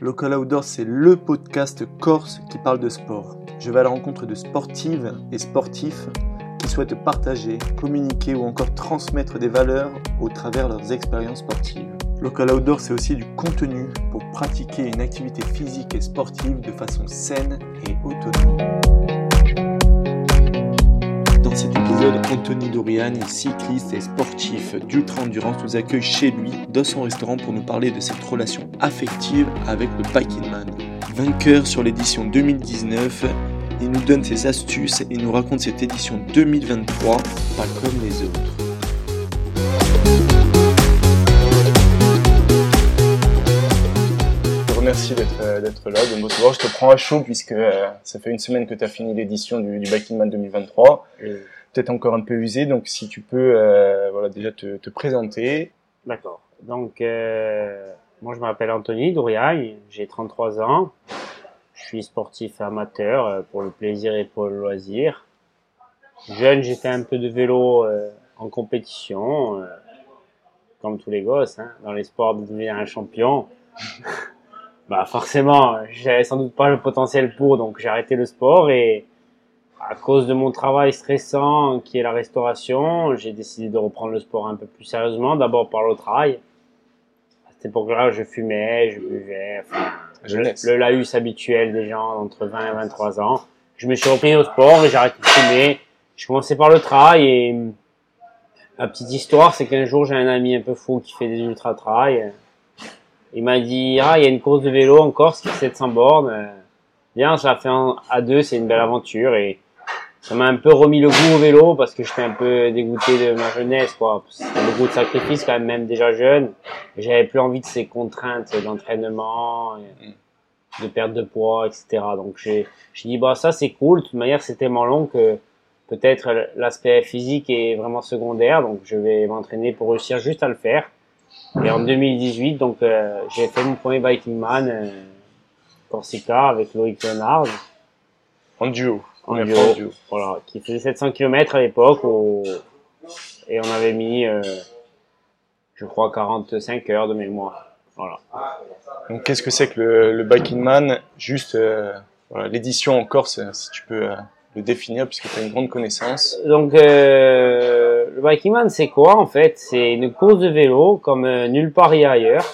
Local Outdoor, c'est le podcast corse qui parle de sport. Je vais à la rencontre de sportives et sportifs qui souhaitent partager, communiquer ou encore transmettre des valeurs au travers leurs expériences sportives. Local Outdoor, c'est aussi du contenu pour pratiquer une activité physique et sportive de façon saine et autonome. Dans cet épisode, Anthony Doriani, cycliste et sportif d'ultra-endurance, nous accueille chez lui dans son restaurant pour nous parler de cette relation affective avec le Biking Man. Vainqueur sur l'édition 2019, il nous donne ses astuces et nous raconte cette édition 2023 pas comme les autres. Remercie d'être euh, là, de me recevoir. Je te prends à chaud puisque euh, ça fait une semaine que tu as fini l'édition du, du Biking Man 2023. Peut-être encore un peu usé, donc si tu peux euh, voilà, déjà te, te présenter. D'accord. Donc, euh, moi, je m'appelle Anthony Douriaille, j'ai 33 ans. Je suis sportif amateur pour le plaisir et pour le loisir. Jeune, j'ai fait un peu de vélo euh, en compétition, euh, comme tous les gosses, hein, dans l'espoir de devenir un champion. bah, forcément, j'avais sans doute pas le potentiel pour, donc j'ai arrêté le sport et à cause de mon travail stressant qui est la restauration, j'ai décidé de reprendre le sport un peu plus sérieusement, d'abord par le travail. À cette époque-là, je fumais, je buvais, enfin, Jeunesse. le laïus habituel des gens entre 20 et 23 ans. Je me suis repris au sport et j'ai arrêté de fumer. Je commençais par le trail et la petite histoire, c'est qu'un jour, j'ai un ami un peu fou qui fait des ultra-trail. Il m'a dit, ah, il y a une course de vélo en Corse qui est 700 bornes. Bien, je la fais en- à deux, c'est une belle aventure et ça m'a un peu remis le goût au vélo parce que j'étais un peu dégoûté de ma jeunesse, quoi. C'était beaucoup de sacrifices quand même, même déjà jeune. J'avais plus envie de ces contraintes d'entraînement, de perte de poids, etc. Donc j'ai, j'ai dit, bah, ça c'est cool. De toute manière, c'est tellement long que peut-être l'aspect physique est vraiment secondaire. Donc je vais m'entraîner pour réussir juste à le faire. Et en 2018, donc, euh, j'ai fait mon premier Biking Man, euh, Corsica, avec Loïc Leonard. En duo. En duo. en duo. Voilà, qui faisait 700 km à l'époque au- et on avait mis, euh, je crois, 45 heures de mémoire. Voilà. Donc qu'est-ce que c'est que le, le Biking Man? Juste voilà, l'édition en Corse, si tu peux le définir puisque tu as une grande connaissance. Donc, euh, le Biking Man, c'est quoi en fait? C'est une course de vélo comme euh, nulle part ailleurs.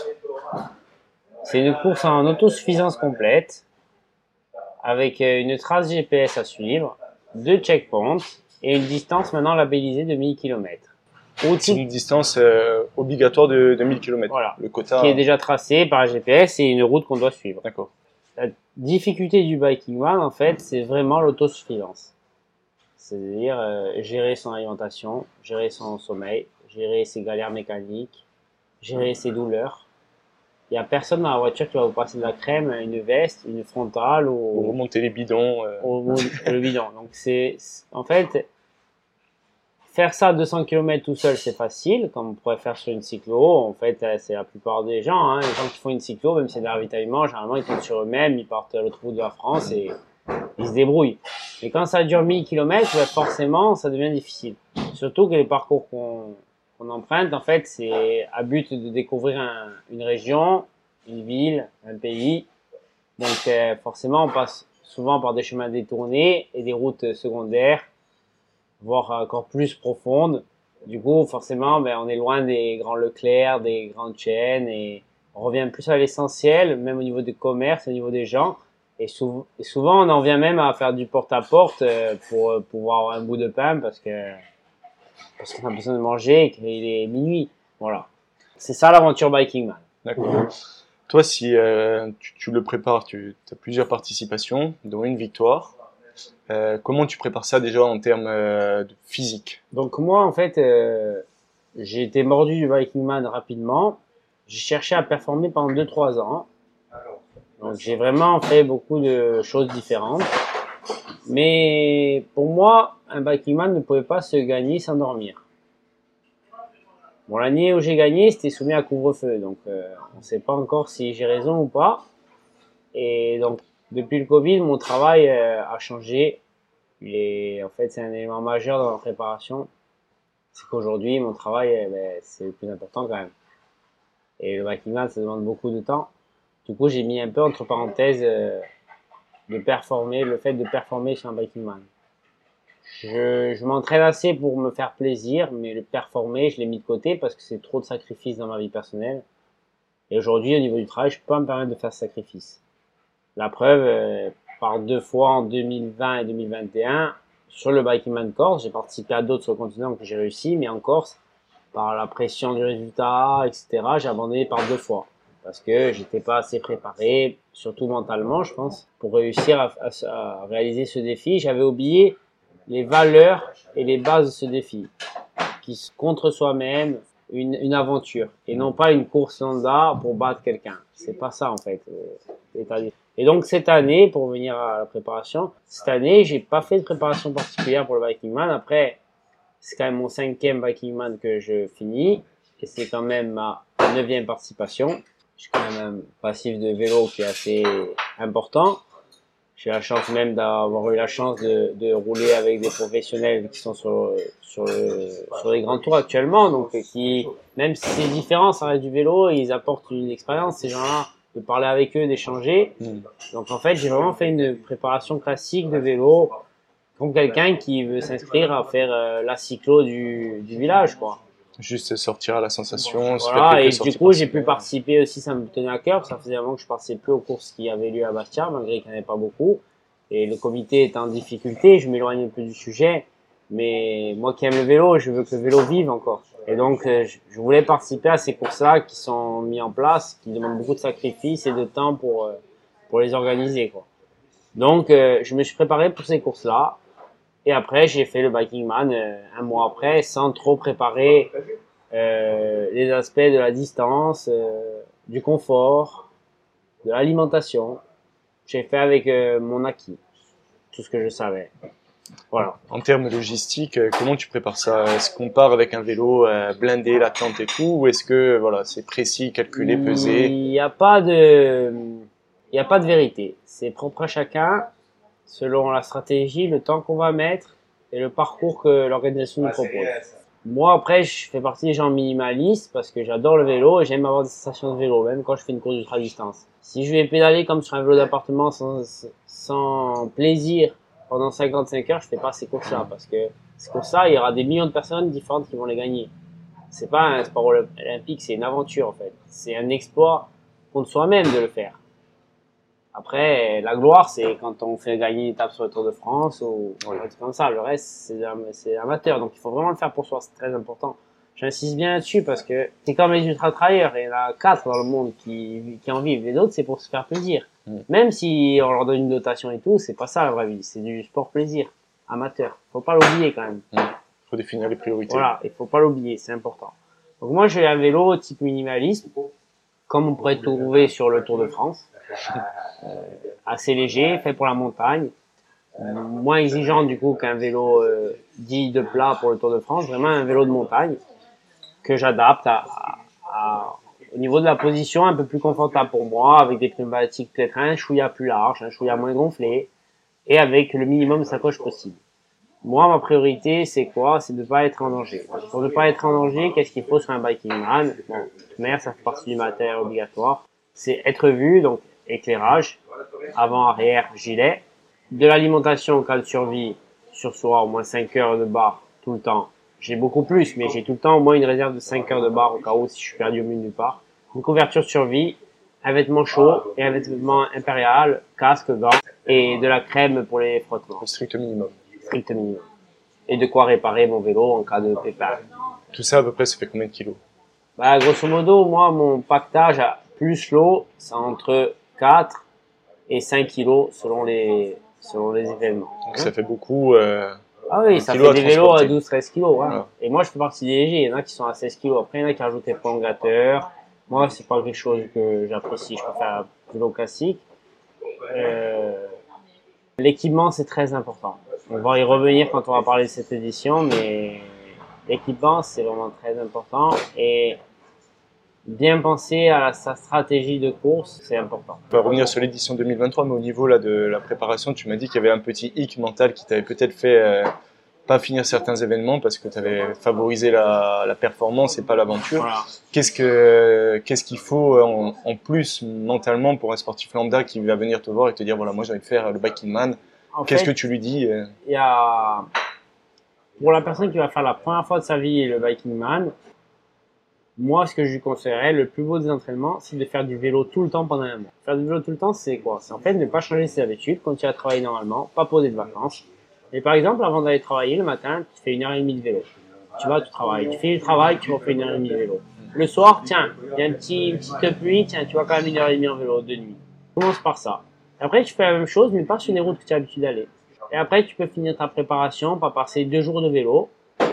C'est une course en autosuffisance complète avec euh, une trace GPS à suivre, deux checkpoints et une distance maintenant labellisée de 1000 km. C'est une distance euh, obligatoire de, de 1000 km. Voilà. Le quota. qui est déjà tracé par un GPS et une route qu'on doit suivre. D'accord. La difficulté du biking man, en fait, c'est vraiment l'autosuffisance. C'est-à-dire euh, gérer son alimentation, gérer son sommeil, gérer ses galères mécaniques, gérer ses douleurs. Il n'y a personne dans la voiture qui va vous passer de la crème, une veste, une frontale ou, remonter les bidons. euh, au- le bidon. Donc c'est, en fait, faire ça à 200 km tout seul, c'est facile, comme on pourrait faire sur une cyclo. En fait, euh, c'est la plupart des gens, hein, les gens qui font une cyclo, même si c'est des ravitaillements, généralement ils comptent sur eux-mêmes, ils partent à l'autre bout de la France et ils se débrouillent. Mais quand ça dure 1000 km, forcément, ça devient difficile. Surtout que les parcours qu'on emprunte, en fait, c'est à but de découvrir un- une région, une ville, un pays. Donc euh, forcément, on passe souvent par des chemins détournés et des routes secondaires, voire encore plus profondes. Du coup, forcément, ben, on est loin des grands Leclerc, des grandes chaînes et on revient plus à l'essentiel, même au niveau du commerce, au niveau des gens. Et, sou- et souvent, on en vient même à faire du porte-à-porte euh, pour euh, pouvoir avoir un bout de pain parce que parce qu'on a besoin de manger et qu'il est minuit. Voilà. C'est ça l'aventure Biking Man. D'accord. Toi, si euh, tu, tu le prépares, tu as plusieurs participations, dont une victoire. Euh, comment tu prépares ça déjà en termes euh, de physique? Donc moi, en fait, j'ai été mordu du Viking Man rapidement. J'ai cherché à performer pendant 2-3 ans. Donc j'ai vraiment fait beaucoup de choses différentes. Mais pour moi, un Viking Man ne pouvait pas se gagner sans dormir. Bon, l'année où j'ai gagné, c'était soumis à couvre-feu. Donc euh, on ne sait pas encore si j'ai raison ou pas. Et donc depuis le Covid, mon travail euh, a changé. Et en fait, c'est un élément majeur dans la préparation. C'est qu'aujourd'hui, mon travail, eh ben, c'est le plus important quand même. Et le Viking Man, ça demande beaucoup de temps. Du coup, j'ai mis un peu entre parenthèses euh, de performer, le fait de performer sur un biking man. Je, je m'entraîne assez pour me faire plaisir, mais le performer, je l'ai mis de côté parce que c'est trop de sacrifices dans ma vie personnelle. Et aujourd'hui, au niveau du travail, je peux pas me permettre de faire ce sacrifice. La preuve, euh, par deux fois en 2020 et 2021, sur le Biking Man Corse, j'ai participé à d'autres sur le continent que j'ai réussi, mais en Corse, par la pression du résultat, etc., j'ai abandonné par deux fois. Parce que j'étais pas assez préparé, surtout mentalement, je pense, pour réussir à, réaliser ce défi. J'avais oublié les valeurs et les bases de ce défi, qui contre soi-même, une, aventure, et non pas une course lambda pour battre quelqu'un. C'est pas ça, en fait, euh. Et donc cette année, pour revenir à la préparation, cette année, j'ai pas fait de préparation particulière pour le Viking Man. Après, c'est quand même mon cinquième Viking Man que je finis, et c'est quand même ma neuvième participation. J'ai quand même un passif de vélo qui est assez important. J'ai la chance même d'avoir eu la chance de, de rouler avec des professionnels qui sont sur, sur, le- sur les grands tours actuellement, donc qui, même si c'est différent, ça reste du vélo, ils apportent une expérience, ces gens-là, de parler avec eux, d'échanger. Mm. Donc en fait, j'ai vraiment fait une préparation classique de vélo, comme quelqu'un qui veut s'inscrire à faire euh, la cyclo du, du village, quoi. Juste sortir à la sensation. Voilà, et du coup, j'ai pu participer aussi, ça me tenait à cœur, ça faisait avant que je participais plus aux courses qui avaient lieu à Bastia, malgré qu'il n'y en avait pas beaucoup. Et le comité est en difficulté, je m'éloigne un peu du sujet, mais moi qui aime le vélo, je veux que le vélo vive encore. Et donc, euh, je je voulais participer à ces courses-là qui sont mis en place, qui demandent beaucoup de sacrifices et de temps pour, euh, pour les organiser, quoi. Donc, euh, je me suis préparé pour ces courses-là. Et après, j'ai fait le Biking Man euh, un mois après, sans trop préparer euh, les aspects de la distance, euh, du confort, de l'alimentation. J'ai fait avec mon acquis, tout ce que je savais. Voilà. En termes logistiques, comment tu prépares ça? Est-ce qu'on part avec un vélo blindé, la tente et tout, ou est-ce que voilà, c'est précis, calculé, pesé? Il n'y a pas de, il n'y a pas de vérité. C'est propre à chacun, selon la stratégie, le temps qu'on va mettre et le parcours que l'organisation nous propose. Moi, après, je fais partie des gens minimalistes parce que j'adore le vélo et j'aime avoir des sensations de vélo, même quand je fais une course ultra distance. Si je vais pédaler comme sur un vélo d'appartement sans, sans plaisir pendant 55 heures, je fais pas ces courses-là parce que ces courses-là, il y aura des millions de personnes différentes qui vont les gagner. C'est pas un sport olympique, c'est une aventure en fait. C'est un exploit contre soi-même de le faire. Après, la gloire, c'est quand on fait gagner une étape sur le Tour de France ou Oui. comme ça. Le reste, c'est am- c'est amateur. Donc, il faut vraiment le faire pour soi. C'est très important. J'insiste bien là-dessus parce que c'est comme les ultra-trailleurs. Il y en a quatre dans le monde qui, qui en vivent. Les autres, c'est pour se faire plaisir. Mm. Même si on leur donne une dotation et tout, c'est pas ça la vraie vie. C'est du sport plaisir. Amateur. Faut pas l'oublier quand même. faut définir les priorités. Voilà, il faut pas l'oublier, c'est important. Donc moi, j'ai un vélo type minimaliste, comme on pourrait trouver sur le Tour de France, assez léger, fait pour la montagne, Euh, moins exigeant du coup qu'un vélo euh, dit de plat pour le Tour de France, vraiment un vélo de montagne que j'adapte au niveau de la position un peu plus confortable pour moi, avec des pneumatiques peut-être un chouïa plus large, un chouïa moins gonflé, et avec le minimum de sacoche possible. Moi, ma priorité, c'est quoi? C'est de ne pas être en danger. Pour ne pas être en danger, qu'est-ce qu'il faut sur un biking man? Bon, ça fait partie du matériel obligatoire. C'est être vu, donc éclairage, avant, arrière, gilet, de l'alimentation en cas de survie sur soi, au moins 5 heures de bar tout le temps. J'ai beaucoup plus, mais j'ai tout le temps au moins une réserve de 5 heures de bar au cas où si je suis perdu au milieu du part. Une couverture survie, un vêtement chaud et un vêtement impérial, casque, gants et de la crème pour les frottements Au strict minimum. strict minimum. Et de quoi réparer mon vélo en cas de pépin. Tout ça, à peu près, ça fait combien de kilos? Bah, grosso modo, moi, mon pactage plus l'eau, c'est entre 4 et 5 kilos selon les, selon les événements. Donc ça fait beaucoup. euh, Ah oui, ça fait des vélos à transporter. 12-13 kilos. hein. Voilà. Et moi, je fais partie des légers. Il y en a qui sont à 16 kilos. Après, il y en a qui rajoutent des prolongateurs. Moi, c'est pas quelque chose que j'apprécie. Je préfère un vélo classique. Euh, L'équipement, c'est très important. On va y revenir quand on va parler de cette édition, mais l'équipement, c'est vraiment très important. Et bien penser à sa stratégie de course, c'est important. On va revenir sur l'édition 2023, mais au niveau là, de la préparation, tu m'as dit qu'il y avait un petit hic mental qui t'avait peut-être fait euh, pas finir certains événements parce que tu avais favorisé la, la, performance et pas l'aventure. Voilà. Qu'est-ce que qu'est-ce qu'il faut en, en, plus mentalement pour un sportif lambda qui va venir te voir et te dire voilà moi j'ai envie de faire le biking man. Qu'est-ce que tu lui dis euh? Il y a pour la personne qui va faire la première fois de sa vie le biking man, moi, ce que je lui conseillerais, le plus beau des entraînements, c'est de faire du vélo tout le temps pendant un mois. Faire du vélo tout le temps, c'est quoi? C'est en fait ne pas changer ses habitudes, continuer à travailler normalement, pas poser de vacances. Et par exemple, avant d'aller travailler le matin, tu fais une heure et demie de vélo. Tu vas, tu travailles. Tu fais le travail, tu refais une heure et demie de vélo. Le soir, tiens, il y a un petit, une petite pluie, tiens, tu vas quand même une heure et demie en vélo de nuit. Commence par ça. Après, tu fais la même chose, mais pas sur les routes que tu as l'habitude d'aller. Et après, tu peux finir ta préparation par passer deux jours de vélo,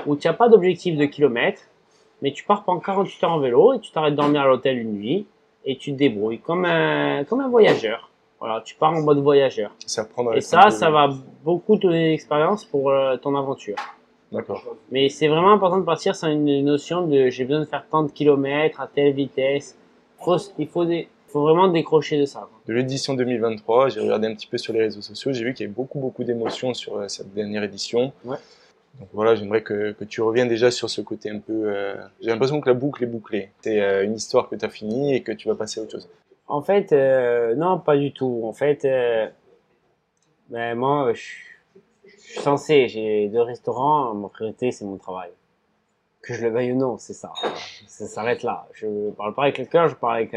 où tu n'as pas d'objectif de kilomètres, mais tu pars pendant 48 heures en vélo et tu t'arrêtes dormir à l'hôtel une nuit et tu te débrouilles comme un, comme un voyageur. Voilà, tu pars en mode voyageur. Ça et ça, ça va beaucoup te donner d'expérience pour euh, ton aventure. D'accord. Mais c'est vraiment important de partir sans une notion de j'ai besoin de faire tant de kilomètres à telle vitesse. Faut, il faut, des, faut vraiment décrocher de ça. Quoi. De l'édition 2023, j'ai regardé un petit peu sur les réseaux sociaux, j'ai vu qu'il y avait beaucoup beaucoup d'émotions sur euh, cette dernière édition. Ouais. Donc voilà, j'aimerais que, que, tu reviennes déjà sur ce côté un peu. Euh, j'ai l'impression que la boucle est bouclée. C'est euh, une histoire que tu as finie et que tu vas passer à autre chose. En fait, euh, non, pas du tout. En fait, ben moi, je, suis censé. J'ai deux restaurants. Mon priorité, c'est mon travail. Que je le veuille ou non, c'est ça. Ça s'arrête là. Je parle pas avec cœur, je parle avec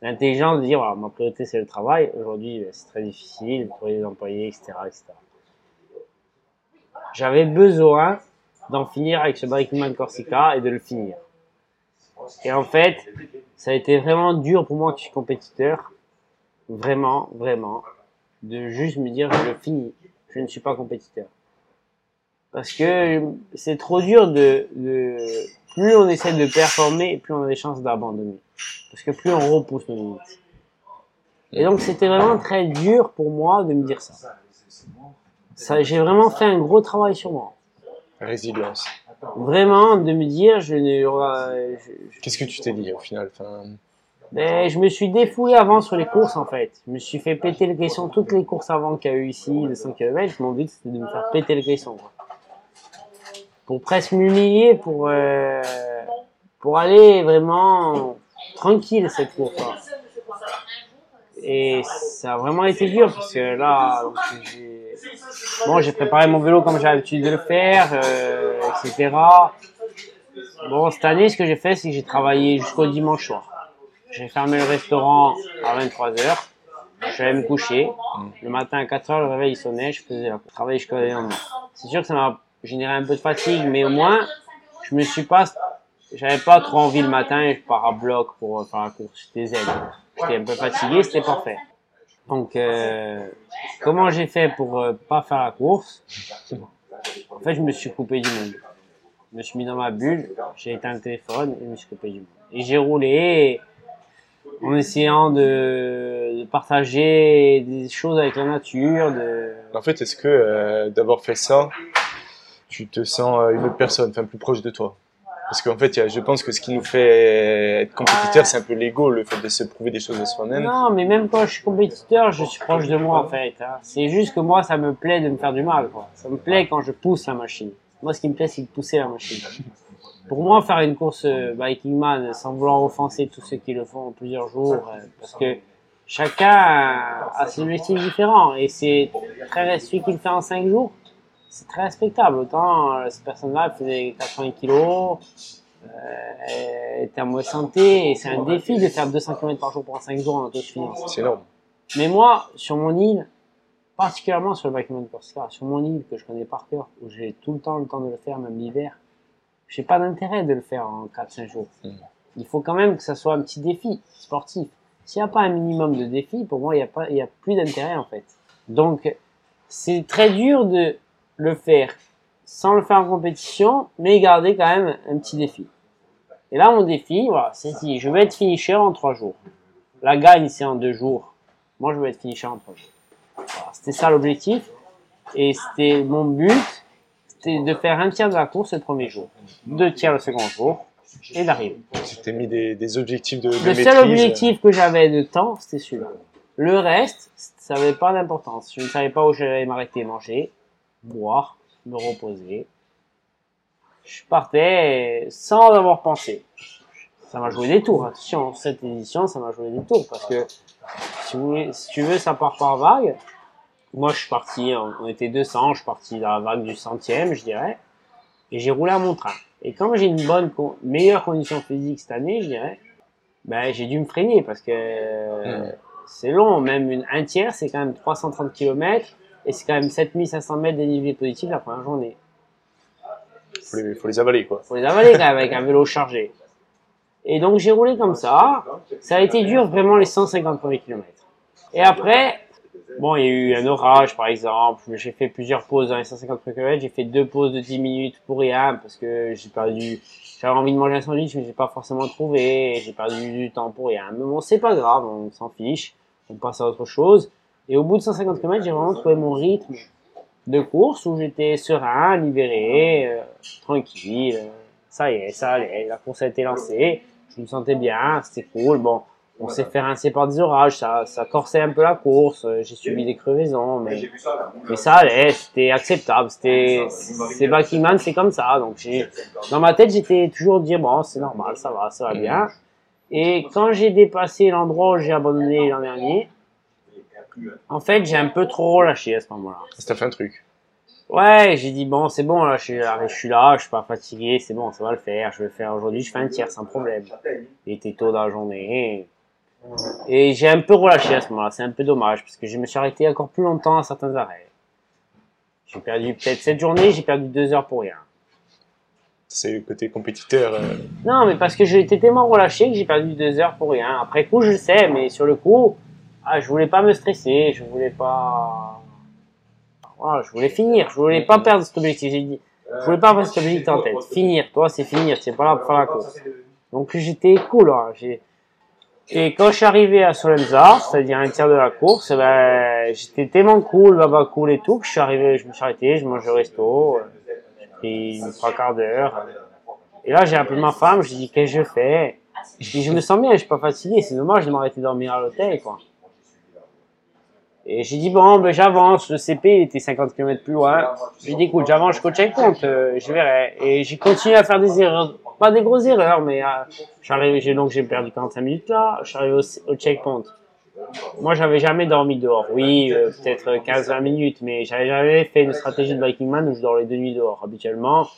l'intelligence de dire ma priorité, c'est le travail. Aujourd'hui, c'est très difficile pour les employés, etc., etc j'avais besoin d'en finir avec ce Breaking Man Corsica et de le finir. Et en fait, ça a été vraiment dur pour moi qui suis compétiteur, vraiment, vraiment, de juste me dire je le finis, je ne suis pas compétiteur. Parce que c'est trop dur de, de, plus on essaie de performer, plus on a des chances d'abandonner. Parce que plus on repousse nos limites. Et donc c'était vraiment très dur pour moi de me dire ça ça, j'ai vraiment fait un gros travail sur moi. Résilience. Vraiment, de me dire, je ne. Euh, Qu'est-ce que tu t'es dit au final enfin... ben, Je me suis défoulé avant sur les courses en fait. Je me suis fait péter le caisson toutes les courses avant qu'il y a eu ici, de 100 km. Mon but c'était de me faire péter le caisson. Quoi. Pour presque m'humilier, pour, euh, pour aller vraiment tranquille cette course. -là. Et ça a vraiment été dur parce que là, bon, j'ai préparé mon vélo comme j'ai l'habitude de le faire, euh, etc. Bon, cette année, ce que j'ai fait, c'est que j'ai travaillé jusqu'au dimanche soir. J'ai fermé le restaurant à 23h. Je suis allé me coucher. Le matin à 4h, le réveil sonnait, je faisais la travail jusqu'à lendemain. C'est sûr que ça m'a généré un peu de fatigue, mais au moins, je me suis pas, j'avais pas trop envie le matin je pars à bloc pour faire la course. J'étais zen. J'étais un peu fatigué, c'était parfait. Donc, euh, comment j'ai fait pour euh, pas faire la course? En fait, je me suis coupé du monde. Je me suis mis dans ma bulle, j'ai éteint le téléphone et je me suis coupé du monde. Et j'ai roulé en essayant de, partager des choses avec la nature. En fait, est-ce que euh, d'avoir fait ça, tu te sens une autre personne, enfin plus proche de toi? Parce qu'en fait, je pense que ce qui nous fait être compétiteur, c'est un peu l'ego, le fait de se prouver des choses à soi-même. Non, mais même quand je suis compétiteur, je suis proche de moi en fait. Hein. C'est juste que moi, ça me plaît de me faire du mal. Ça me plaît quand je pousse la machine. Moi, ce qui me plaît, c'est de pousser la machine. Pour moi, faire une course biking man sans vouloir offenser tous ceux qui le font en plusieurs jours, parce que chacun a ses objectifs différents et c'est très celui qui le fait en cinq jours c'est très respectable. Autant euh, cette personne-là faisait 80 kilos, euh, était en mauvaise santé, et c'est un défi de faire 200 km par jour pendant 5 jours en autosuffisance. C'est énorme. Mais moi, sur mon île, particulièrement sur le Bikeman Corsica, sur mon île que je connais par cœur, où j'ai tout le temps le temps de le faire, même l'hiver, j'ai pas d'intérêt de le faire en 4-5 jours. Mm. Il faut quand même que ça soit un petit défi sportif. S'il n'y a pas un minimum de défi, pour moi, il n'y a, pas, il y a plus d'intérêt en fait. Donc, c'est très dur de le faire sans le faire en compétition, mais garder quand même un petit défi. Et là, mon défi, voilà, c'est si je vais être finisher en trois jours. La gagne, c'est en deux jours. Moi, je vais être finisher en trois jours. Voilà, c'était ça l'objectif. Et c'était mon but, c'était de faire un tiers de la course le premier jour, deux tiers le second jour, et d'arriver. T'es mis des, des, objectifs de, de Le maîtrise. seul objectif que j'avais de temps, c'était celui-là. Le reste, ça n'avait pas d'importance. Je ne savais pas où j'allais m'arrêter manger, boire, me reposer. Je partais sans avoir pensé. Ça m'a joué des tours. Attention, cette édition, ça m'a joué des tours parce que si, vous voulez, si tu veux, ça part par vague. Moi, je suis parti, on était 200, je suis parti dans la vague du centième, je dirais, et j'ai roulé à mon train. Et comme j'ai une bonne, meilleure condition physique cette année, je dirais, ben, j'ai dû me freiner parce que Hmm. c'est long, même une, un tiers, c'est quand même 330 km et c'est quand même 7500 mètres dénivelé positif la première journée. Faut les, faut les avaler, quoi. Faut les avaler quand même avec un vélo chargé. Et donc j'ai roulé comme ça. Ça a été dur vraiment les 150 premiers kilomètres. Et après, bon, il y a eu un orage par exemple. J'ai fait plusieurs pauses dans les 150 premiers kilomètres. J'ai fait deux pauses de 10 minutes pour rien parce que j'ai perdu. J'avais envie de manger un sandwich mais j'ai pas forcément trouvé. J'ai perdu du temps pour rien. Mais bon, c'est pas grave, on s'en fiche. On passe à autre chose. Et au bout de 150 km, j'ai vraiment trouvé mon rythme de course où j'étais serein, libéré, euh, tranquille. ça y est, ça allait. La course a été lancée. Je me sentais bien, c'était cool. Bon, on s'est fait rincer par des orages, ça, ça corsait un peu la course. J'ai subi des crevaisons, mais, mais ça allait, c'était acceptable. C'était, c'est Backman, c'est comme ça. Donc dans ma tête, j'étais toujours dire bon, c'est normal, ça va, ça va bien. Et quand j'ai dépassé l'endroit où j'ai abandonné l'an dernier, en fait, j'ai un peu trop relâché à ce moment-là. Ça fait un truc. Ouais, j'ai dit bon, c'est bon là, je suis là, je suis là, je suis pas fatigué, c'est bon, ça va le faire. Je vais le faire aujourd'hui, je fais un tiers sans problème. Il était tôt dans la journée. Et j'ai un peu relâché à ce moment-là, c'est un peu dommage parce que je me suis arrêté encore plus longtemps à certains arrêts. J'ai perdu peut-être cette journée, j'ai perdu deux heures pour rien. C'est le côté compétiteur. euh, Non, mais parce que j'ai été tellement relâché que j'ai perdu deux heures pour rien. Après coup, je le sais, mais sur le coup, ah, je voulais pas me stresser, je voulais pas. Voilà, je voulais finir, je voulais pas perdre cet objectif. J'ai dit, je voulais pas avoir cet objectif en tête. Finir, toi, c'est finir, c'est pas là pour faire la course. Donc j'étais cool. Hein. Et quand je suis arrivé à Solenza, c'est-à-dire un tiers de la course, ben, j'étais tellement cool, baba cool et tout, que je suis arrivé, je me suis arrêté, je mange au resto, une trois quarts d'heure. Et là, j'ai appelé ma femme, j'ai dit, qu'est-ce que je fais? Je dis, je me sens bien, je suis pas fatigué, c'est dommage de m'arrêter dormir à l'hôtel, quoi. Et j'ai dit, bon, ben, j'avance, le CP, il était 50 km plus loin. J'ai dit, écoute, j'avance jusqu'au checkpoint, euh, je verrai. Et j'ai continué à faire des erreurs, pas des grosses erreurs, mais, euh, j'arrive, j'ai, donc j'ai perdu 45 minutes là, je suis arrivé au, au checkpoint. Moi, j'avais jamais dormi dehors. Oui, euh, peut-être 15-20 minutes, mais j'avais jamais fait une stratégie de Biking Man où je dors les deux nuits dehors. Habituellement,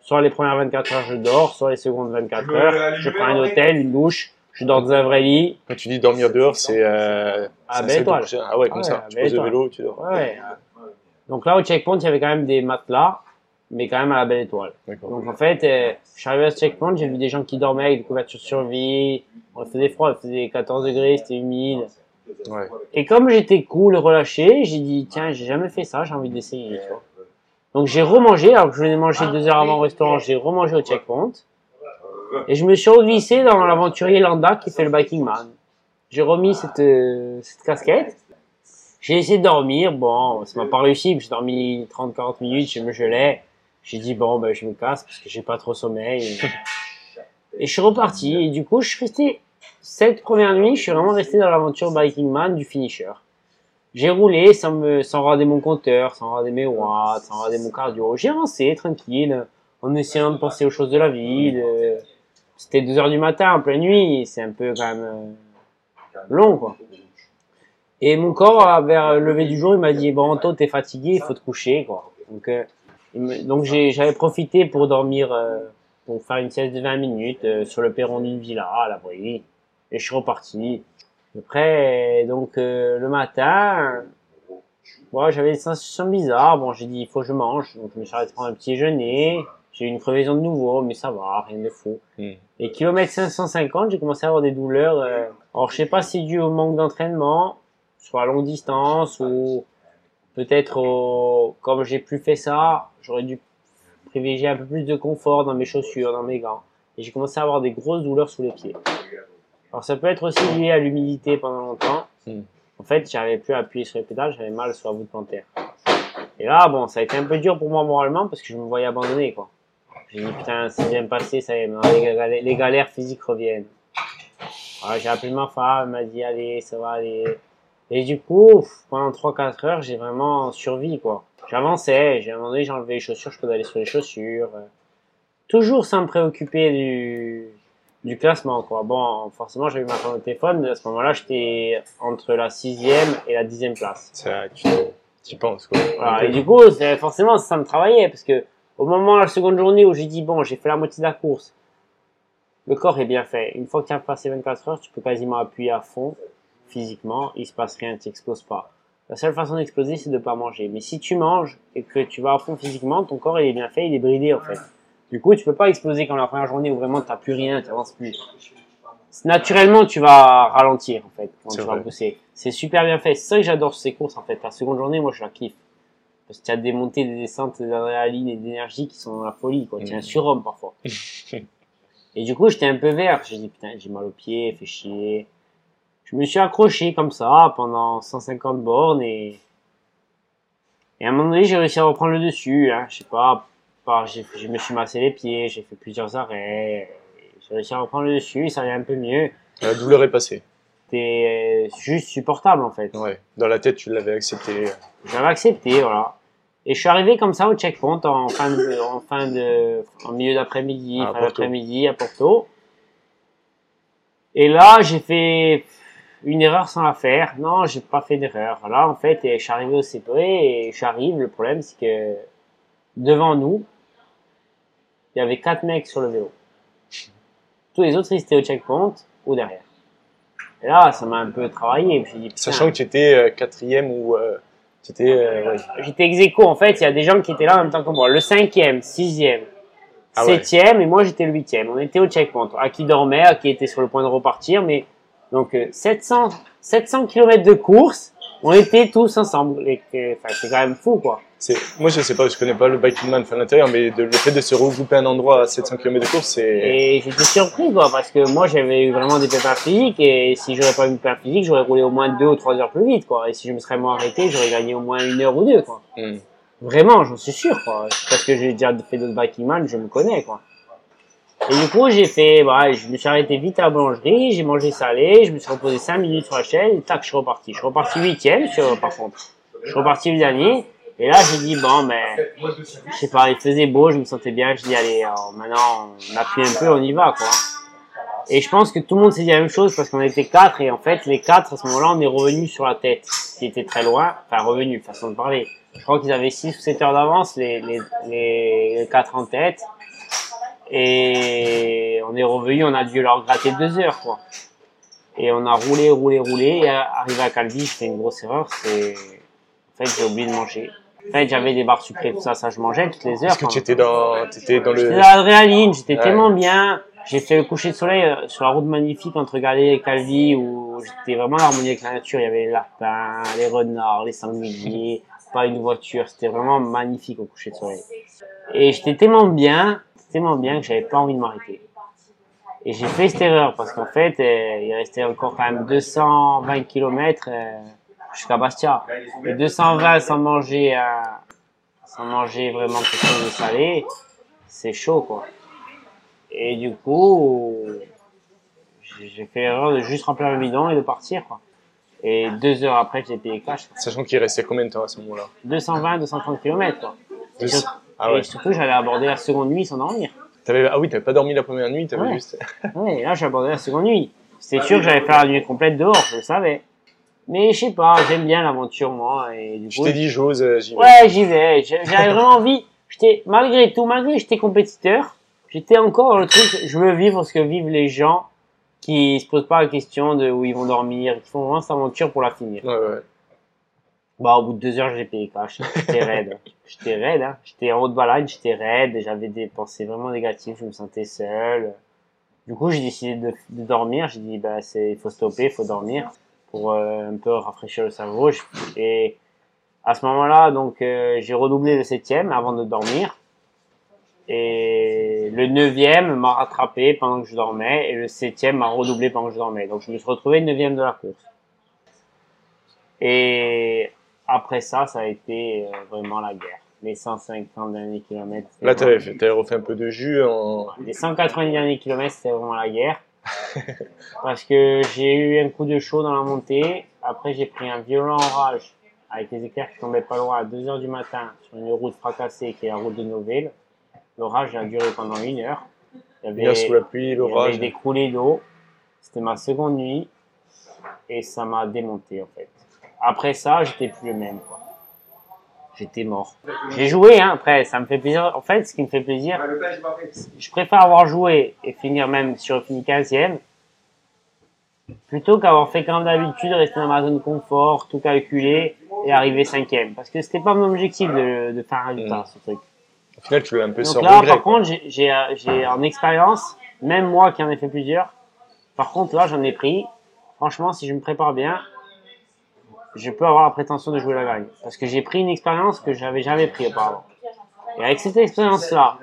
soit les premières 24 heures, je dors, soit les secondes 24 heures, je prends un hôtel, une douche, je dors dans un vrai lit. Quand tu dis dormir dehors, c'est. Euh, Ah, belle étoile. Ah ouais, comme Ouais, ça. Tu poses le vélo, tu dors. Ouais. Donc là, au checkpoint, il y avait quand même des matelas, mais quand même à la belle étoile. Donc en fait, euh, je suis arrivé à ce checkpoint, j'ai vu des gens qui dormaient avec des couvertures survie. On faisait froid, il faisait 14 degrés, c'était humide. Ouais. Et comme j'étais cool, relâché, j'ai dit, tiens, j'ai jamais fait ça, j'ai envie d'essayer. Donc j'ai remangé, alors que je venais manger deux heures avant au restaurant, j'ai remangé au checkpoint. Et je me suis reglissé dans l'aventurier Landa qui fait le Biking Man. J'ai remis cette, euh, cette casquette. J'ai essayé de dormir, bon, ça m'a pas réussi, j'ai dormi 30-40 minutes, je me gelais. J'ai dit, bon, ben, je me casse parce que j'ai pas trop sommeil. Et je suis reparti, et du coup, je suis resté, cette première nuit, je suis vraiment resté dans l'aventure Biking Man du finisher. J'ai roulé sans me, sans rater mon compteur, sans rater mes watts, sans rater mon cardio. J'ai avancé tranquille, en essayant de penser aux choses de la vie. de- C'était 2 heures du matin, en pleine nuit, c'est un peu quand même euh, long, quoi. Et mon corps, vers le lever du jour, il m'a dit, bon, Anto, t'es fatigué, il faut te coucher, quoi. Donc, euh, donc j'avais profité pour dormir, euh, pour faire une sieste de 20 minutes euh, sur le perron d'une villa, à l'abri. Et je suis reparti. Après, donc, euh, le matin, ouais, j'avais des sensations bizarres. Bon, j'ai dit, il faut que je mange. Donc, je me suis arrêté prendre un petit déjeuner. J'ai eu une crevaison de nouveau, mais ça va, rien de fou. Hmm. Et kilomètre 550, j'ai commencé à avoir des douleurs. euh, alors, je sais pas si c'est dû au manque d'entraînement, soit à longue distance, ou peut-être au, comme j'ai plus fait ça, j'aurais dû privilégier un peu plus de confort dans mes chaussures, dans mes gants. Et j'ai commencé à avoir des grosses douleurs sous les pieds. Alors, ça peut être aussi lié à l'humidité pendant longtemps. Hmm. En fait, j'arrivais plus à appuyer sur les pédales, j'avais mal sur la voûte plantaire. Et là, bon, ça a été un peu dur pour moi moralement parce que je me voyais abandonner, quoi. J'ai dit, putain, c'est bien passé, ça y est, les galères, les galères physiques reviennent. Alors, j'ai appelé ma femme, elle m'a dit, allez, ça va aller. Et du coup, pendant 3-4 heures, j'ai vraiment survécu, quoi. J'avançais, j'ai un moment donné, j'enlevais les chaussures, je pouvais aller sur les chaussures. Toujours sans me préoccuper du, du classement, quoi. Bon, forcément, j'avais ma femme au téléphone, mais à ce moment-là, j'étais entre la sixième et la dixième place. Ça, tu tu y penses, quoi. Voilà, et du coup, c'est- forcément, ça me travaillait, parce que au moment, la seconde journée où j'ai dit, bon, j'ai fait la moitié de la course, le corps est bien fait. Une fois que tu as passé 24 heures, tu peux quasiment appuyer à fond, physiquement, il se passe rien, tu n'exploses pas. La seule façon d'exploser, c'est de pas manger. Mais si tu manges et que tu vas à fond physiquement, ton corps, il est bien fait, il est bridé, en fait. Du coup, tu peux pas exploser comme la première journée où vraiment t'as plus rien, tu avances plus. Naturellement, tu vas ralentir, en fait, quand tu vas pousser. C'est super bien fait. C'est ça que j'adore ces courses, en fait. La seconde journée, moi, je la kiffe. Parce que tu as des montées, des descentes d'adrénaline et d'énergie qui sont la folie, quoi. Tu es un surhomme, parfois. et du coup, j'étais un peu vert. J'ai dit, putain, j'ai mal aux pieds, fait chier. Je me suis accroché comme ça pendant 150 bornes et, et à un moment donné, j'ai réussi à reprendre le dessus, hein. Je sais pas, par, je me suis massé les pieds, j'ai fait plusieurs arrêts. J'ai réussi à reprendre le dessus, ça allait un peu mieux. La douleur est passée. C'était juste supportable, en fait. Ouais. Dans la tête, tu l'avais accepté. J'avais accepté, voilà. Et je suis arrivé comme ça au checkpoint en fin de, en fin de, en milieu d'après-midi, À fin Porto. d'après-midi à Porto. Et là, j'ai fait une erreur sans la faire. Non, j'ai pas fait d'erreur. Là, en fait, je suis arrivé au CPE et j'arrive. Le problème, c'est que devant nous, il y avait quatre mecs sur le vélo. Tous les autres, ils étaient au checkpoint ou derrière. Et là, ça m'a un peu travaillé. Puis dit, Sachant que tu étais euh, quatrième ou euh, tu étais, euh, ouais. J'étais ex aequo, en fait, il y a des gens qui étaient là en même temps que moi. Le cinquième, sixième, Ah ouais. septième, et moi j'étais le huitième. On était au checkpoint. À qui dormait, à qui était sur le point de repartir, mais donc euh, 700, 700 km de course, on était tous ensemble. Enfin, c'est quand même fou, quoi. Moi, je sais pas, je connais pas le biking man à l'intérieur, mais de- le fait de se regrouper à un endroit à 700 km de course, c'est, Et j'étais surpris, quoi, parce que moi j'avais eu vraiment des pépins physiques, et si j'aurais pas eu de pépins physiques, j'aurais roulé au moins deux ou trois heures plus vite, quoi. Et si je me serais moins arrêté, j'aurais gagné au moins une heure ou deux, quoi. Hmm. Vraiment, j'en suis sûr, quoi. Parce que j'ai déjà fait d'autres biking man, je me connais, quoi. Et du coup, j'ai fait, bah, je me suis arrêté vite à la boulangerie, j'ai mangé salé, je me suis reposé 5 minutes sur la chaise, et tac, je suis reparti. Je suis reparti huitième, sur- par contre. Je suis reparti le dernier, et là, j'ai dit, bon, ben, je sais pas, il faisait beau, je me sentais bien, je dis, allez, alors, maintenant, on appuie un peu, on y va, quoi. Et je pense que tout le monde s'est dit la même chose parce qu'on était quatre et en fait les quatre à ce moment-là on est revenu sur la tête qui était très loin, enfin revenu façon de parler. Je crois qu'ils avaient 6 ou 7 heures d'avance les, les, les quatre en tête et on est revenu, on a dû leur gratter deux heures quoi. Et on a roulé, roulé, roulé et à- arrivé à Calvi, je fais une grosse erreur, c'est en fait j'ai oublié de manger. En fait j'avais des barres sucrées tout ça, ça je mangeais toutes les heures. Est-ce que tu étais dans, t'étais dans J'étais le, dans l'adrénaline, j'étais Ouais. tellement bien. J'ai fait le coucher de soleil euh, sur la route magnifique entre Galais et Calvi où j'étais vraiment en harmonie avec la nature. Il y avait les lapins, les renards, les sangliers, pas une voiture. C'était vraiment magnifique au coucher de soleil. Et j'étais tellement bien, tellement bien que j'avais pas envie de m'arrêter. Et j'ai fait cette erreur parce qu'en fait, euh, il restait encore quand même 220 km jusqu'à Bastia. Et 220 sans manger, euh, sans manger vraiment quelque chose de salé, c'est chaud quoi. Et du coup, j'ai fait l'erreur de juste remplir le bidon et de partir quoi. Et deux heures après, j'ai payé cash. sachant qu'il restait combien de temps à ce moment-là? 220, 230 km quoi. Sur- Ah ouais. Et surtout, j'allais aborder la seconde nuit sans dormir. Ah oui, t'avais pas dormi la première nuit, t'avais Ouais. juste, Ouais, et là, j'ai abordé la seconde nuit. C'était sûr que j'allais faire la nuit complète dehors, je le savais. Mais je sais pas, j'aime bien l'aventure, moi, et du je coup. t'ai dit, j'ose, euh, j'y vais. Ouais, j'y vais. J'avais vraiment envie. J'étais, malgré tout, malgré que j'étais compétiteur, j'étais encore dans le truc, je veux vivre ce que vivent les gens qui se posent pas la question de où ils vont dormir, qui font vraiment cette aventure pour la finir. Ouais, ouais. Bah, au bout de deux heures, j'ai payé cash. J'étais raide. J'étais raide, hein. J'étais en haut de balade, j'étais raide, j'avais des pensées vraiment négatives, je me sentais seul. Du coup, j'ai décidé de, de dormir. J'ai dit, bah, c'est, il faut stopper, il faut dormir pour euh, un peu rafraîchir le cerveau. Et à ce moment-là, donc, euh, j'ai redoublé le septième avant de dormir. Et le neuvième m'a rattrapé pendant que je dormais et le septième m'a redoublé pendant que je dormais. Donc, je me suis retrouvé neuvième de la course. Et après ça, ça a été euh, vraiment la guerre. Les 150 derniers kilomètres. Là, t'avais vraiment- refait un peu de jus en, Les 190 derniers kilomètres, c'était vraiment la guerre. Parce que j'ai eu un coup de chaud dans la montée. Après, j'ai pris un violent orage avec les éclairs qui tombaient pas loin à 2 heures du matin sur une route fracassée qui est la route de Noville. L'orage a duré pendant une heure. Il y avait, Bien sous la pluie, il y avait l'orage. des coulées d'eau. C'était ma seconde nuit et ça m'a démonté en fait. Après ça, j'étais plus le même quoi. J'étais mort. J'ai joué hein, après, ça me fait plaisir. En fait, ce qui me fait plaisir, je préfère avoir joué et finir même sur fini 15e plutôt qu'avoir fait comme d'habitude, rester dans ma zone de confort, tout calculer et arriver 5e. Parce que c'était pas mon objectif de, de faire un résultat, ce truc. Au final, tu l'as un peu Donc sans là, regret. par quoi. contre, j'ai en expérience, même moi qui en ai fait plusieurs, par contre, là, j'en ai pris. Franchement, si je me prépare bien, je peux avoir la prétention de jouer la gagne. Parce que j'ai pris une expérience que j'avais jamais pris auparavant. Et avec cette expérience-là,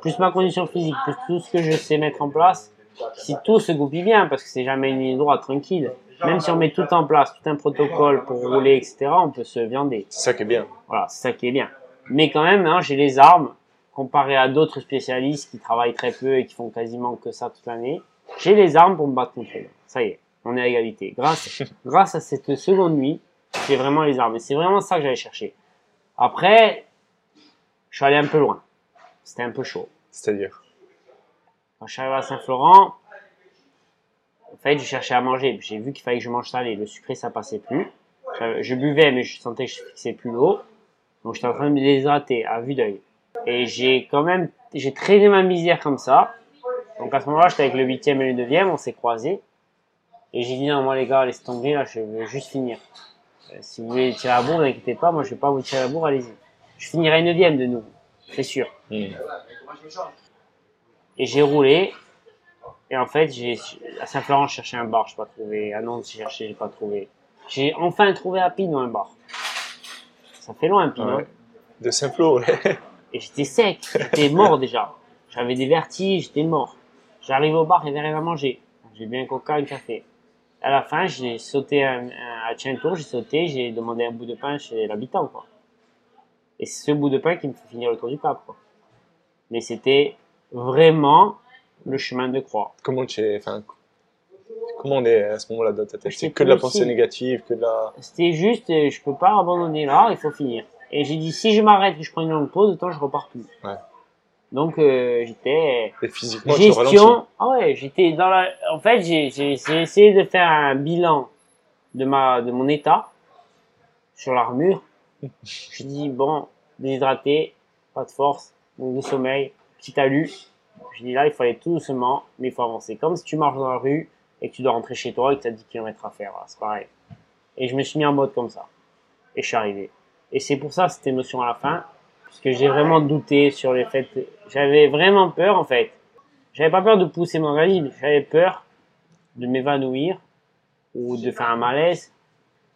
plus ma condition physique, plus tout ce que je sais mettre en place, si tout se goupille bien, parce que c'est jamais une ligne droite tranquille, même si on met tout en place, tout un protocole pour rouler, etc., on peut se viander. C'est ça qui est bien. Voilà, c'est ça qui est bien. Mais quand même, hein, j'ai les armes, comparé à d'autres spécialistes qui travaillent très peu et qui font quasiment que ça toute l'année. J'ai les armes pour me battre contre eux. Ça y est, on est à égalité. Grâce, grâce à cette seconde nuit, j'ai vraiment les armes. C'est vraiment ça que j'allais chercher. Après, je suis allé un peu loin. C'était un peu chaud. C'est-à-dire. Quand je suis arrivé à Saint-Florent, en fait, je cherchais à manger. J'ai vu qu'il fallait que je mange salé. Le sucré, ça passait plus. Je, buvais, mais je sentais que je fixais plus l'eau. Donc, j'étais en train de me déshydrater à vue d'œil. Et j'ai quand même, j'ai traîné ma misère comme ça. Donc, à ce moment-là, j'étais avec le huitième et le neuvième, on s'est croisés. Et j'ai dit, non, moi, les gars, laissez tomber, là, je veux juste finir. Euh, si vous voulez tirer la bourre, n'inquiétez pas, moi, je vais pas vous tirer la bourre, allez-y. Je finirai neuvième de nouveau. C'est sûr. Hmm. Et j'ai roulé. Et en fait, j'ai, à Saint-Florent, je cherchais un bar, je n'ai pas trouvé. À Nantes, j'ai cherché, j'ai pas trouvé. J'ai enfin trouvé à Pinot un bar. Ça fait loin, Pinot. Ouais. De Saint-Flour, ouais. Et j'étais sec, j'étais mort déjà. J'avais des vertiges, j'étais mort. J'arrive au bar, il n'y avait rien à manger. J'ai bu un coca, un café. À la fin, j'ai sauté un, un- à Tientour, j'ai sauté, j'ai demandé un bout de pain chez l'habitant, quoi. Et c'est ce bout de pain qui me fait finir le tour du Cap, quoi. Mais c'était vraiment le chemin de croix. Comment tu es, enfin, comment on est à ce moment-là dans ta tête? C'est que de la pensée négative, que de la. C'était juste, euh, je peux pas abandonner là, il faut finir. Et j'ai dit, si je m'arrête, que je prends une longue pause, autant je repars plus. Ouais. Donc, euh, j'étais Et physiquement, tu ralentis. gestion. Ah ouais, j'étais dans la. En fait, j'ai essayé de faire un bilan de ma de mon état sur l'armure. Je dis bon, déshydraté, pas de force, manque de sommeil, petit talus. Je dis là, il faut aller tout doucement, mais il faut avancer. Comme si tu marches dans la rue et que tu dois rentrer chez toi et que tu as 10 km à faire. C'est pareil. Et je me suis mis en mode comme ça. Et je suis arrivé. Et c'est pour ça cette émotion à la fin, parce que j'ai vraiment douté sur les faits. J'avais vraiment peur en fait. J'avais pas peur de pousser mon organisme, j'avais peur de m'évanouir ou de faire un malaise.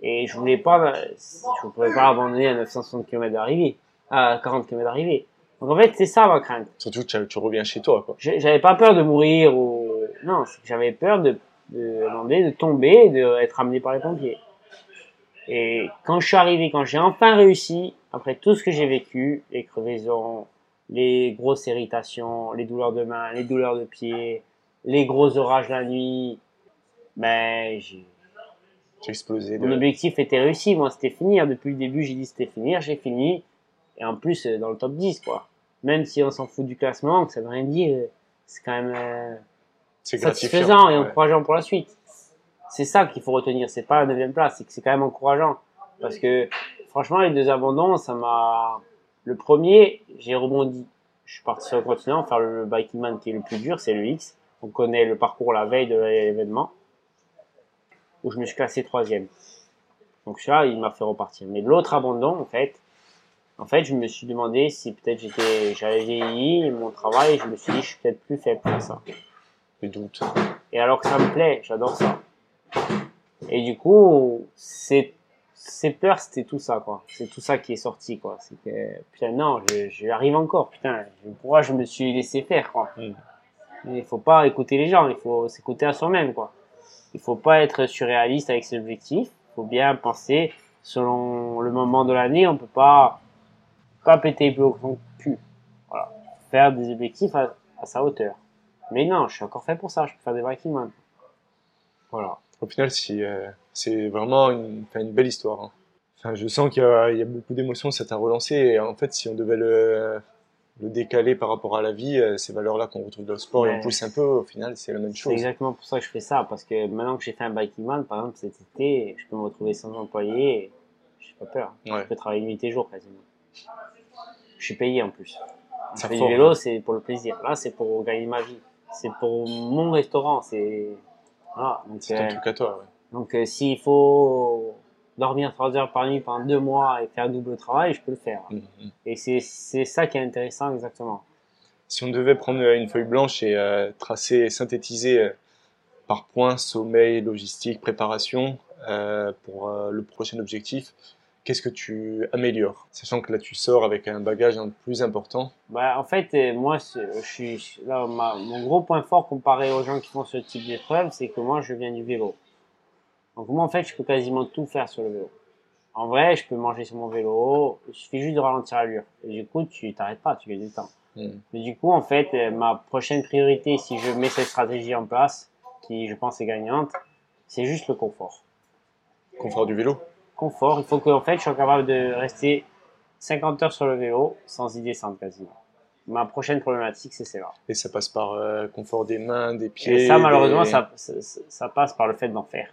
Et je voulais pas, je pouvais pas abandonner à 960 km d'arrivée, à 40 km d'arrivée. Donc en fait, c'est ça ma crainte. Surtout que tu, tu reviens chez toi, quoi. J'avais pas peur de mourir ou non, j'avais peur de, de, de tomber et d'être amené par les pompiers. Et quand je suis arrivé, quand j'ai enfin réussi, après tout ce que j'ai vécu, les crevaisons, les grosses irritations, les douleurs de main, les douleurs de pied, les gros orages la nuit, ben j'ai Explosé. De... mon objectif était réussi, moi c'était finir. Depuis le début, j'ai dit c'était finir, j'ai fini. Et en plus, euh, dans le top 10, quoi. Même si on s'en fout du classement, que ça veut rien dire, euh, c'est quand même euh, satisfaisant et ouais. encourageant pour la suite. C'est ça qu'il faut retenir, c'est pas la neuvième place, c'est que c'est quand même encourageant. Parce que, franchement, les deux abandons, ça m'a... Le premier, j'ai rebondi. Je suis parti sur le continent faire le biking man qui est le plus dur, c'est le X. On connaît le parcours la veille de l'événement, où je me suis classé troisième. Donc ça, il m'a fait repartir. Mais l'autre abandon, en fait, en fait, je me suis demandé si peut-être j'étais, j'avais vieilli mon travail, je me suis dit, je suis peut-être plus faible pour ça. Le doute. Et alors que ça me plaît, j'adore ça. Et du coup, c'est, ces peurs, c'était tout ça, quoi. C'est tout ça qui est sorti, quoi. C'est que, putain, non, je, je arrive encore, putain. Pourquoi je me suis laissé faire, quoi? Mm. Il faut pas écouter les gens, il faut s'écouter à soi-même, quoi. Il faut pas être surréaliste avec ses objectifs. Il faut bien penser selon le moment de l'année. On peut pas, pas péter plombs au cul. Voilà. Faire des objectifs à, sa hauteur. Mais non, je suis encore fait pour ça. Je peux faire des Vikings, man. Voilà. Au final, euh, c'est vraiment une, belle histoire. hein. Enfin, je sens qu'il y, y a beaucoup d'émotions, ça t'a relancé. Et en fait, si on devait le, le décaler par rapport à la vie, euh, ces valeurs-là qu'on retrouve dans le sport et Ouais. on pousse un peu, au final, c'est la même C'est chose. exactement pour ça que je fais ça, parce que maintenant que j'ai fait un biking man, par exemple cet été, je peux me retrouver sans employé, et j'ai pas peur. Ouais. Je peux travailler nuit et jour quasiment. Je suis payé en plus. Je Ça fais du vélo, c'est pour le plaisir. Là, c'est pour gagner ma vie. C'est pour mon restaurant. C'est voilà. Donc, C'est ton euh, truc à toi. ouais. donc euh, s'il faut dormir 3 heures par nuit pendant deux mois et faire double travail, je peux le faire. Mhm, mhm. Et c'est ça qui est intéressant exactement. Si on devait prendre une feuille blanche et euh, tracer, synthétiser euh, par points, sommeil, logistique, préparation, euh, pour euh, le prochain objectif, qu'est-ce que tu améliores? Sachant que là, tu sors avec un bagage un peu plus important. Bah, en fait, euh, moi, je suis là, ma- mon gros point fort comparé aux gens qui font ce type d'épreuve, c'est que moi, je viens du vélo. Donc moi, en fait, je peux quasiment tout faire sur le vélo. En vrai, je peux manger sur mon vélo. Il suffit juste de ralentir l'allure. Et du coup, tu t'arrêtes pas, tu gagnes du temps. Mhm. Mais du coup, en fait, euh, ma prochaine priorité, si je mets cette stratégie en place, qui je pense est gagnante, c'est juste le confort. Confort du vélo. Confort, il faut que, en fait, je sois capable de rester 50 heures sur le vélo sans y descendre quasiment. Ma prochaine problématique, c'est celle-là. Et ça passe par euh, confort des mains, des Et pieds. ça, malheureusement, des- ça, ça, ça passe par le fait d'en faire.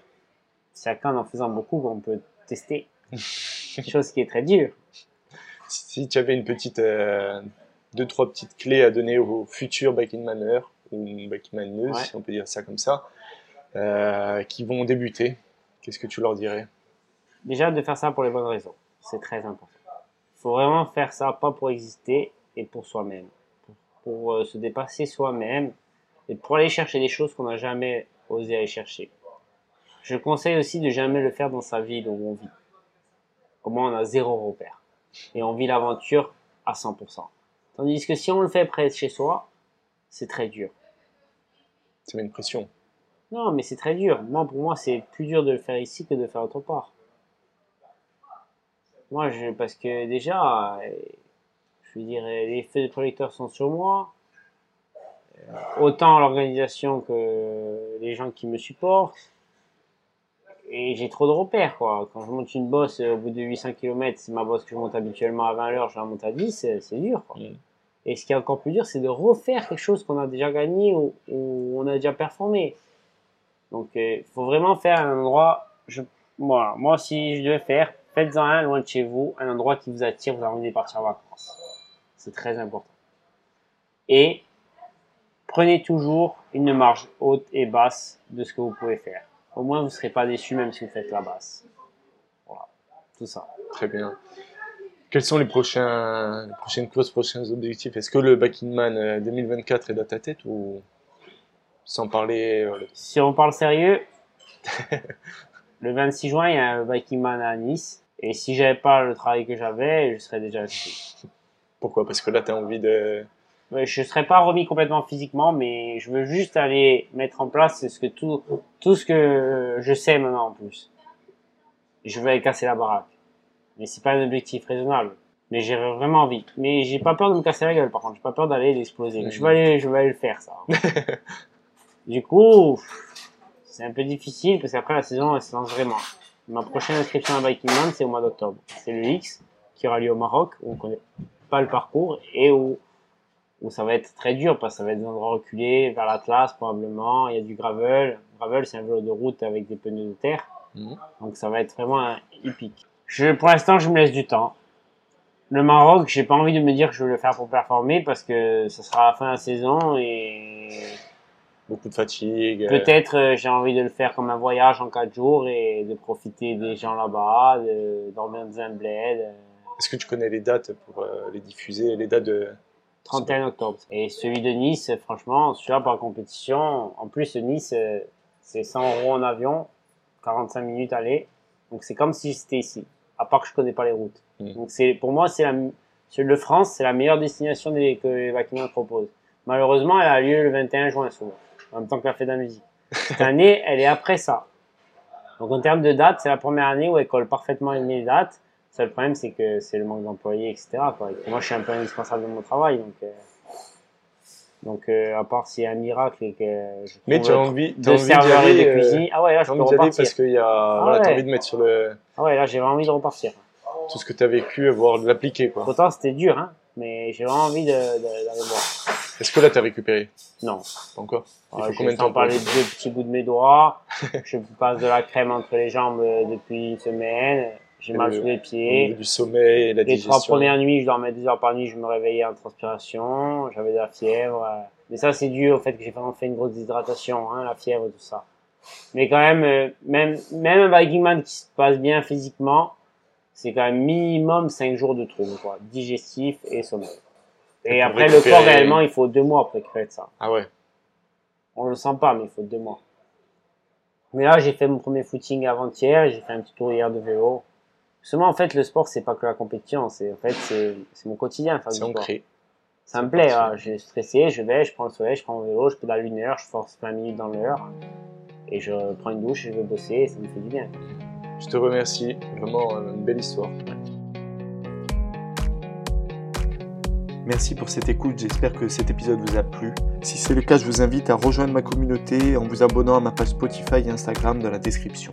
C'est qu'en en faisant beaucoup qu'on peut tester. Chose qui est très dure. Si, tu avais une petite, euh, deux, trois petites clés à donner aux futurs backing maneurs ou maneuses, Ouais. si on peut dire ça comme ça, euh, qui vont débuter, qu'est-ce que tu leur dirais? Déjà, de faire ça pour les bonnes raisons. C'est très important. Il faut vraiment faire ça, pas pour exister, et pour soi-même. Pour, pour, euh, se dépasser soi-même, et pour aller chercher des choses qu'on n'a jamais osé aller chercher. Je conseille aussi de jamais le faire dans sa ville où on vit. Au moins, on a zéro repère. Et on vit l'aventure à 100%. Tandis que si on le fait près de chez soi, c'est très dur. Ça met une pression. Non, mais c'est très dur. Moi, pour moi, c'est plus dur de le faire ici que de le faire autre part. Moi, je, parce que déjà, euh, je veux dire, les feux de projecteurs sont sur moi. Euh, Autant l'organisation que les gens qui me supportent. Et j'ai trop de repères, quoi. Quand je monte une bosse, euh, au bout de 800 km, c'est ma bosse que je monte habituellement à 20 heures, je la monte à 10, c'est dur, quoi. Mm. Et ce qui est encore plus dur, c'est de refaire quelque chose qu'on a déjà gagné ou, ou on a déjà performé. Donc, il faut vraiment faire un endroit. Je, voilà, moi, si je devais faire, faites-en un loin de chez vous, un endroit qui vous attire, vous avez envie de partir en vacances. C'est très important. Et prenez toujours une marge haute et basse de ce que vous pouvez faire. Au moins, vous ne serez pas déçu même si vous faites la basse. Voilà, tout ça. Très bien. Quels sont les prochains, les prochaines courses, prochains objectifs? Est-ce que le Backing Man euh, 2024 est dans ta tête ou sans parler euh, Si on parle sérieux, le 26 juin, il y a un Viking Man à Nice. Et si j'avais pas le travail que j'avais, je serais déjà inscrit. Pourquoi? Parce que là, tu as envie de... Je serais pas remis complètement physiquement, mais je veux juste aller mettre en place ce que tout, tout ce que je sais maintenant en plus. Je veux aller casser la baraque. Mais c'est pas un objectif raisonnable. Mais j'ai vraiment envie. Mais j'ai pas peur de me casser la gueule, par contre. J'ai pas peur d'aller l'exploser. Je vais aller, je vais aller le faire, ça. du coup, c'est un peu difficile parce qu'après la saison, elle se lance vraiment. Ma prochaine inscription à Viking Man, c'est au mois d'octobre. C'est le X qui aura lieu au Maroc, où on connaît pas le parcours et où, où ça va être très dur parce que ça va être des endroits reculés vers l'Atlas probablement. Il y a du gravel. Gravel, c'est un vélo de route avec des pneus de terre. Mhm. Donc ça va être vraiment un hippique. Je, pour l'instant, je me laisse du temps. Le Maroc, j'ai pas envie de me dire que je veux le faire pour performer parce que ce sera la fin de la saison et Beaucoup de fatigue. euh, peut-être euh, j'ai envie de le faire comme un voyage en quatre jours et de profiter des gens là-bas, de dormir dans un bled. euh, Est-ce que tu connais les dates pour euh, les diffuser Les dates de... 31 octobre. Et celui de Nice, franchement, celui-là par compétition, en plus Nice, euh, c'est 100 euros en avion, 45 minutes aller. Donc c'est comme si j'étais ici, à part que je connais pas les routes. Mhm. Donc c'est pour moi, c'est la de France, c'est la meilleure destination des, que les Vaquiniens proposent. Malheureusement, elle a lieu le 21 juin souvent, en même temps que la fête de la musique. Cette année, elle est après ça. Donc en termes de date, c'est la première année où elle colle parfaitement les dates. Le seul problème, c'est que c'est le manque d'employés, etc. Quoi. Et que moi, je suis un peu indispensable de mon travail. Donc, euh, donc euh, à part s'il y a un miracle et que je Mais tu as envie, t'as d'y serveurs et de euh, cuisine. Ah ouais, là, je t'as peux repartir. parce qu'il y a... voilà, t'as ouais. envie de mettre sur le... Ah ouais, là, j'ai vraiment envie de repartir. tout ce que tu as vécu, avoir l'appliquer quoi. Pourtant, c'était dur, hein, mais j'ai vraiment envie de- de- d'aller voir. Est-ce que là tu as récupéré? Non. Pas encore? Il faut combien de temps parler de deux petits bouts de mes doigts. je passe de la crème entre les jambes depuis une semaine. J'ai mal sous les pieds. du sommeil, la Les digestion. trois premières nuits, je dormais deux heures par nuit, je me réveillais en transpiration, j'avais de la fièvre. euh. Mais ça, c'est dû au fait que j'ai vraiment fait une grosse déshydratation, hein, la fièvre tout ça. Mais quand même, euh, même, même un Viking Man qui se passe bien physiquement, c'est quand même minimum 5 jours de trouble, quoi. Digestif et sommeil. Et, après, le corps, réellement, il faut deux mois pour récupérer de ça. Ah ouais. On le sent pas, mais il faut deux mois. Mais là, j'ai fait mon premier footing avant-hier, j'ai fait un petit tour hier de vélo. Seulement, en fait, le sport, c'est pas que la compétition, c'est, en fait, c'est, c'est mon quotidien, C'est sport. ancré. Ça me plaît, voilà. je suis stressé, je vais, je prends le soleil, je prends mon vélo, je pédale une heure, je force 20 minutes dans l'heure. Et je prends une douche, et je vais bosser, et ça me fait du bien. Je te remercie. Vraiment euh, une belle histoire. Merci pour cette écoute, j'espère que cet épisode vous a plu. Si c'est le cas, je vous invite à rejoindre ma communauté en vous abonnant à ma page Spotify et Instagram dans la description.